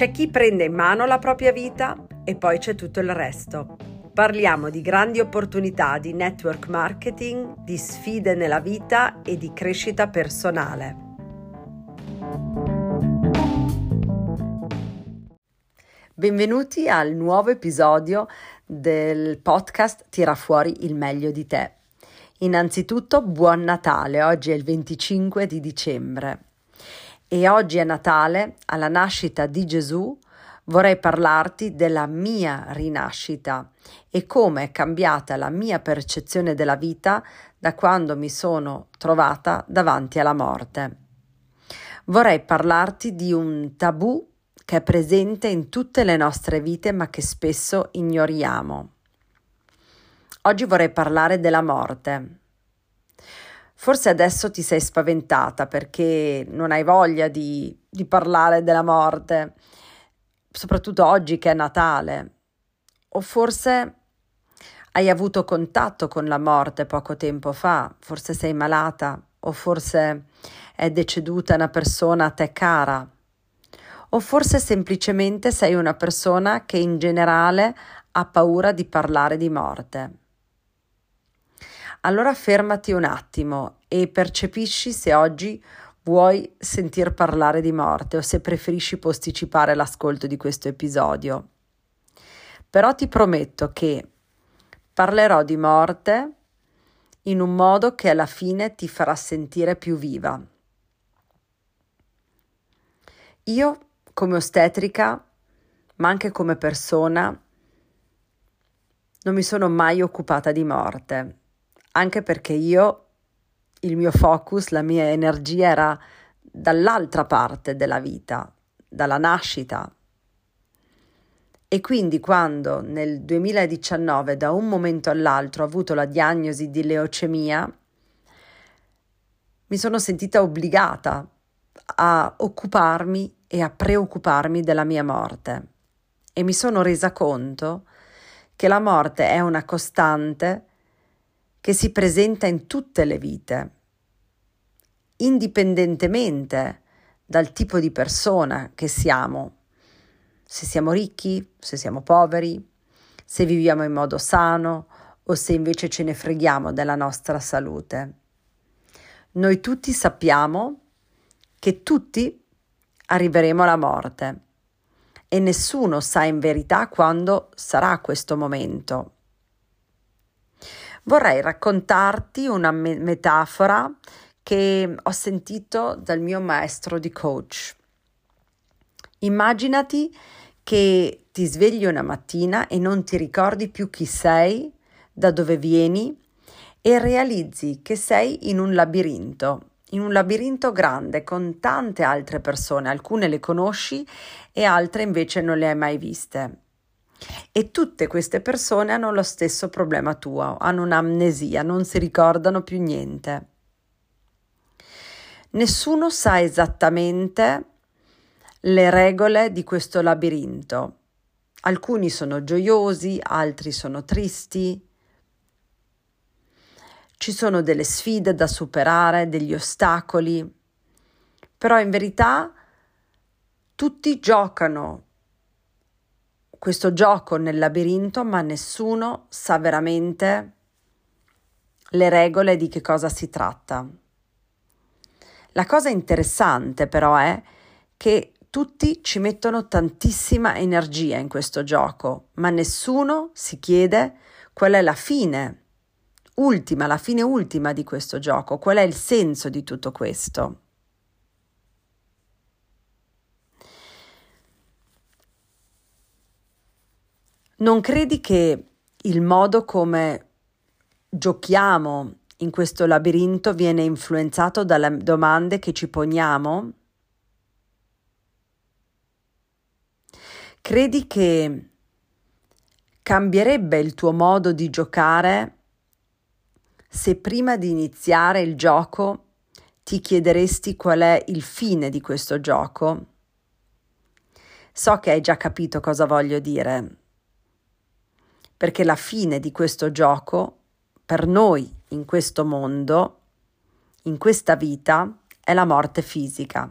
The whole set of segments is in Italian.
C'è chi prende in mano la propria vita e poi c'è tutto il resto. Parliamo di grandi opportunità di network marketing, di sfide nella vita e di crescita personale. Benvenuti al nuovo episodio del podcast Tira fuori il meglio di te. Innanzitutto buon Natale, oggi è il 25 di dicembre e oggi è Natale, alla nascita di Gesù, vorrei parlarti della mia rinascita e come è cambiata la mia percezione della vita da quando mi sono trovata davanti alla morte. Vorrei parlarti di un tabù che è presente in tutte le nostre vite ma che spesso ignoriamo. Oggi vorrei parlare della morte. Forse adesso ti sei spaventata perché non hai voglia di, di parlare della morte, soprattutto oggi che è Natale. O forse hai avuto contatto con la morte poco tempo fa, forse sei malata o forse è deceduta una persona a te cara. O forse semplicemente sei una persona che in generale ha paura di parlare di morte allora fermati un attimo e percepisci se oggi vuoi sentir parlare di morte o se preferisci posticipare l'ascolto di questo episodio. Però ti prometto che parlerò di morte in un modo che alla fine ti farà sentire più viva. Io, come ostetrica, ma anche come persona, non mi sono mai occupata di morte anche perché io, il mio focus, la mia energia era dall'altra parte della vita, dalla nascita. E quindi quando nel 2019 da un momento all'altro ho avuto la diagnosi di leucemia, mi sono sentita obbligata a occuparmi e a preoccuparmi della mia morte e mi sono resa conto che la morte è una costante che si presenta in tutte le vite, indipendentemente dal tipo di persona che siamo, se siamo ricchi, se siamo poveri, se viviamo in modo sano o se invece ce ne freghiamo della nostra salute. Noi tutti sappiamo che tutti arriveremo alla morte e nessuno sa in verità quando sarà questo momento vorrei raccontarti una me- metafora che ho sentito dal mio maestro di coach. Immaginati che ti svegli una mattina e non ti ricordi più chi sei, da dove vieni e realizzi che sei in un labirinto, in un labirinto grande con tante altre persone, alcune le conosci e altre invece non le hai mai viste. E tutte queste persone hanno lo stesso problema tuo, hanno un'amnesia, non si ricordano più niente. Nessuno sa esattamente le regole di questo labirinto. Alcuni sono gioiosi, altri sono tristi. Ci sono delle sfide da superare, degli ostacoli, però in verità tutti giocano questo gioco nel labirinto, ma nessuno sa veramente le regole di che cosa si tratta. La cosa interessante però è che tutti ci mettono tantissima energia in questo gioco, ma nessuno si chiede qual è la fine ultima, la fine ultima di questo gioco, qual è il senso di tutto questo. Non credi che il modo come giochiamo in questo labirinto viene influenzato dalle domande che ci poniamo? Credi che cambierebbe il tuo modo di giocare se prima di iniziare il gioco ti chiederesti qual è il fine di questo gioco? So che hai già capito cosa voglio dire perché la fine di questo gioco, per noi in questo mondo, in questa vita, è la morte fisica.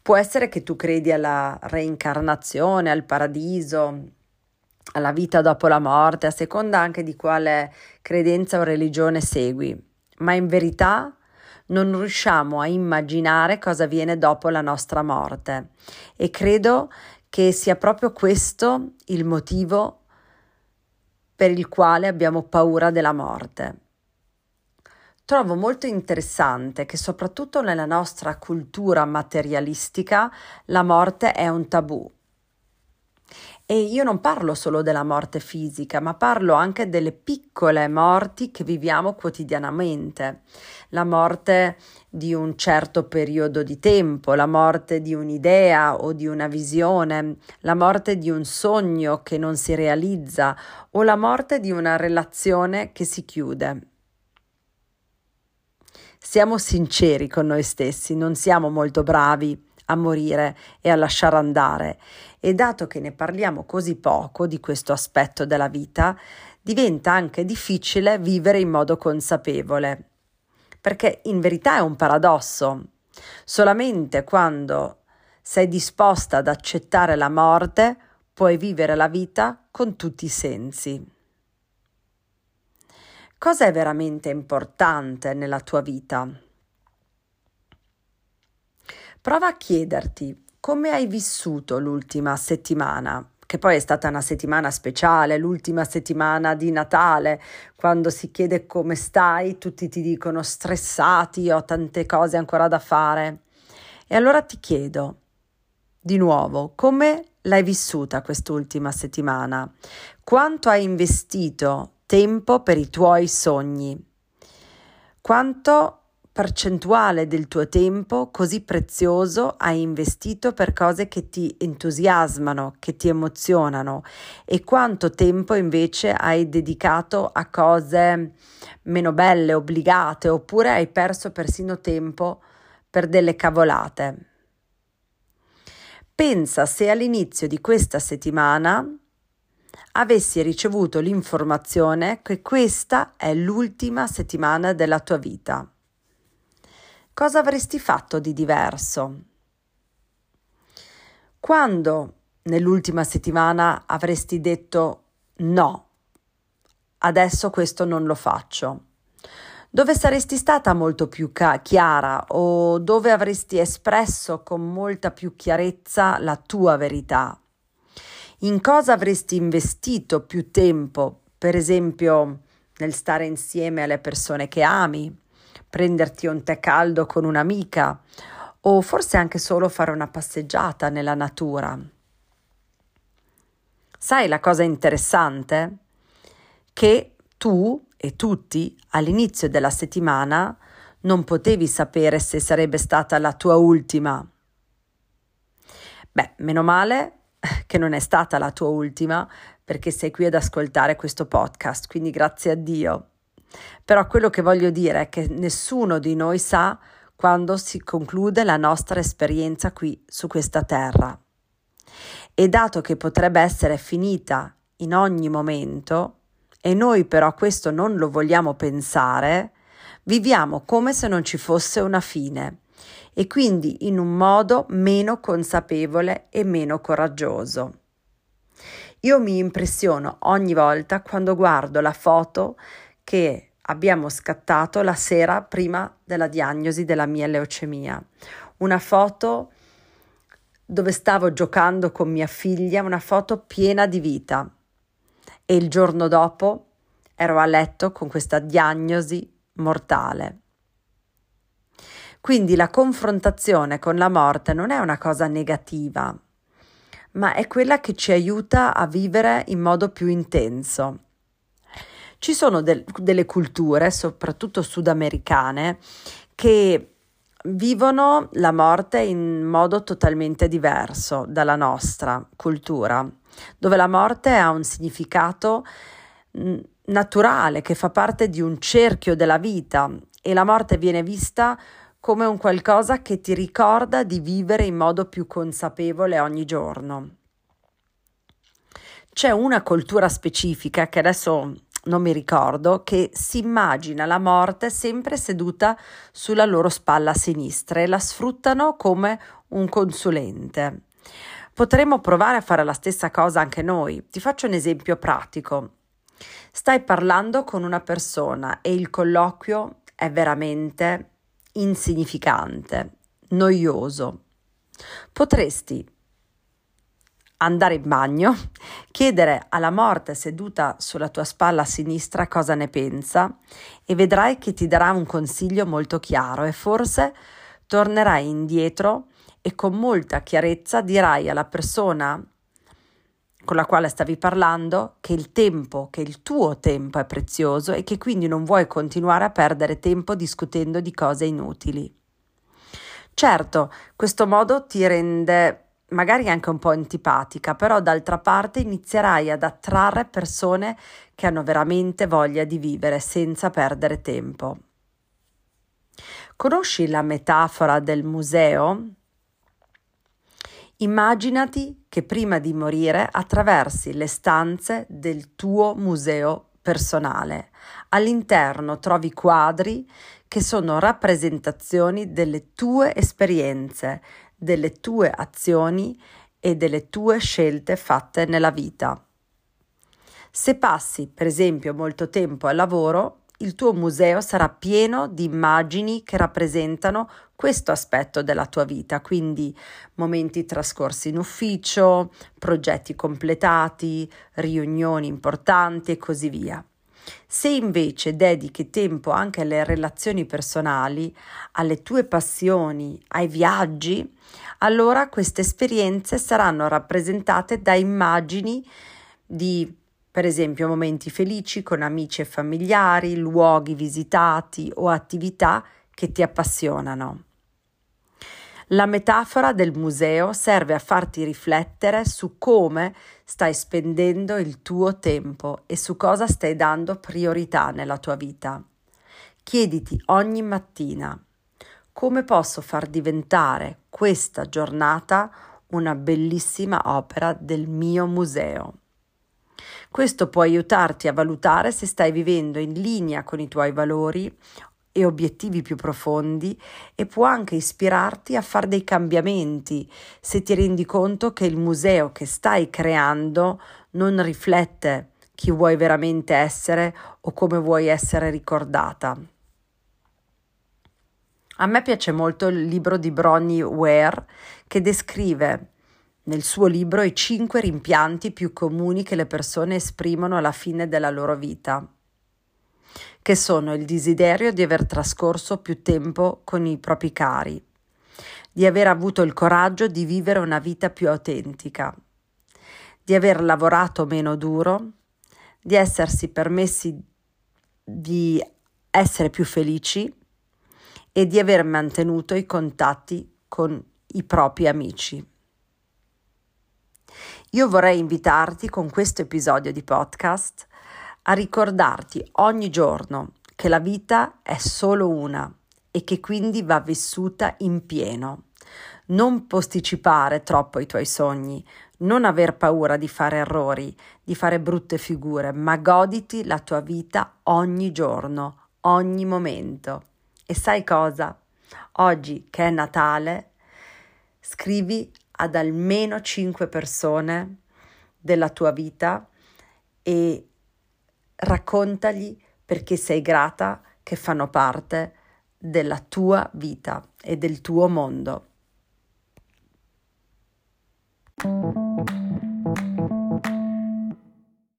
Può essere che tu credi alla reincarnazione, al paradiso, alla vita dopo la morte, a seconda anche di quale credenza o religione segui, ma in verità non riusciamo a immaginare cosa viene dopo la nostra morte e credo che sia proprio questo il motivo per il quale abbiamo paura della morte. Trovo molto interessante che soprattutto nella nostra cultura materialistica la morte è un tabù. E io non parlo solo della morte fisica, ma parlo anche delle piccole morti che viviamo quotidianamente. La morte di un certo periodo di tempo, la morte di un'idea o di una visione, la morte di un sogno che non si realizza o la morte di una relazione che si chiude. Siamo sinceri con noi stessi, non siamo molto bravi a morire e a lasciare andare e dato che ne parliamo così poco di questo aspetto della vita, diventa anche difficile vivere in modo consapevole, perché in verità è un paradosso. Solamente quando sei disposta ad accettare la morte puoi vivere la vita con tutti i sensi. Cosa è veramente importante nella tua vita? Prova a chiederti come hai vissuto l'ultima settimana, che poi è stata una settimana speciale, l'ultima settimana di Natale, quando si chiede come stai, tutti ti dicono stressati, ho tante cose ancora da fare. E allora ti chiedo, di nuovo, come l'hai vissuta quest'ultima settimana? Quanto hai investito tempo per i tuoi sogni. Quanto percentuale del tuo tempo così prezioso hai investito per cose che ti entusiasmano, che ti emozionano e quanto tempo invece hai dedicato a cose meno belle, obbligate, oppure hai perso persino tempo per delle cavolate. Pensa se all'inizio di questa settimana avessi ricevuto l'informazione che questa è l'ultima settimana della tua vita. Cosa avresti fatto di diverso? Quando nell'ultima settimana avresti detto no, adesso questo non lo faccio? Dove saresti stata molto più ca- chiara o dove avresti espresso con molta più chiarezza la tua verità? in cosa avresti investito più tempo, per esempio nel stare insieme alle persone che ami, prenderti un tè caldo con un'amica o forse anche solo fare una passeggiata nella natura. Sai la cosa interessante? Che tu e tutti all'inizio della settimana non potevi sapere se sarebbe stata la tua ultima. Beh, meno male che non è stata la tua ultima perché sei qui ad ascoltare questo podcast, quindi grazie a Dio. Però quello che voglio dire è che nessuno di noi sa quando si conclude la nostra esperienza qui su questa terra. E dato che potrebbe essere finita in ogni momento, e noi però questo non lo vogliamo pensare, viviamo come se non ci fosse una fine e quindi in un modo meno consapevole e meno coraggioso. Io mi impressiono ogni volta quando guardo la foto che abbiamo scattato la sera prima della diagnosi della mia leucemia. Una foto dove stavo giocando con mia figlia, una foto piena di vita. E il giorno dopo ero a letto con questa diagnosi mortale. Quindi la confrontazione con la morte non è una cosa negativa, ma è quella che ci aiuta a vivere in modo più intenso. Ci sono del, delle culture, soprattutto sudamericane, che vivono la morte in modo totalmente diverso dalla nostra cultura, dove la morte ha un significato mm, naturale che fa parte di un cerchio della vita e la morte viene vista come un qualcosa che ti ricorda di vivere in modo più consapevole ogni giorno. C'è una cultura specifica che adesso non mi ricordo, che si immagina la morte sempre seduta sulla loro spalla sinistra e la sfruttano come un consulente. Potremmo provare a fare la stessa cosa anche noi. Ti faccio un esempio pratico. Stai parlando con una persona e il colloquio è veramente insignificante, noioso. Potresti andare in bagno, chiedere alla morte seduta sulla tua spalla sinistra cosa ne pensa e vedrai che ti darà un consiglio molto chiaro e forse tornerai indietro e con molta chiarezza dirai alla persona con la quale stavi parlando che il tempo, che il tuo tempo è prezioso e che quindi non vuoi continuare a perdere tempo discutendo di cose inutili. Certo, questo modo ti rende magari anche un po' antipatica, però d'altra parte inizierai ad attrarre persone che hanno veramente voglia di vivere senza perdere tempo. Conosci la metafora del museo? Immaginati che prima di morire attraversi le stanze del tuo museo personale. All'interno trovi quadri che sono rappresentazioni delle tue esperienze, delle tue azioni e delle tue scelte fatte nella vita. Se passi, per esempio, molto tempo al lavoro, il tuo museo sarà pieno di immagini che rappresentano questo aspetto della tua vita, quindi momenti trascorsi in ufficio, progetti completati, riunioni importanti e così via. Se invece dedichi tempo anche alle relazioni personali, alle tue passioni, ai viaggi, allora queste esperienze saranno rappresentate da immagini di, per esempio, momenti felici con amici e familiari, luoghi visitati o attività che ti appassionano. La metafora del museo serve a farti riflettere su come stai spendendo il tuo tempo e su cosa stai dando priorità nella tua vita. Chiediti ogni mattina come posso far diventare questa giornata una bellissima opera del mio museo. Questo può aiutarti a valutare se stai vivendo in linea con i tuoi valori e obiettivi più profondi e può anche ispirarti a fare dei cambiamenti se ti rendi conto che il museo che stai creando non riflette chi vuoi veramente essere o come vuoi essere ricordata. A me piace molto il libro di Bronnie Ware che descrive nel suo libro i cinque rimpianti più comuni che le persone esprimono alla fine della loro vita che sono il desiderio di aver trascorso più tempo con i propri cari, di aver avuto il coraggio di vivere una vita più autentica, di aver lavorato meno duro, di essersi permessi di essere più felici e di aver mantenuto i contatti con i propri amici. Io vorrei invitarti con questo episodio di podcast a ricordarti ogni giorno che la vita è solo una e che quindi va vissuta in pieno. Non posticipare troppo i tuoi sogni, non aver paura di fare errori, di fare brutte figure, ma goditi la tua vita ogni giorno, ogni momento. E sai cosa? Oggi che è Natale, scrivi ad almeno 5 persone della tua vita e raccontagli perché sei grata che fanno parte della tua vita e del tuo mondo.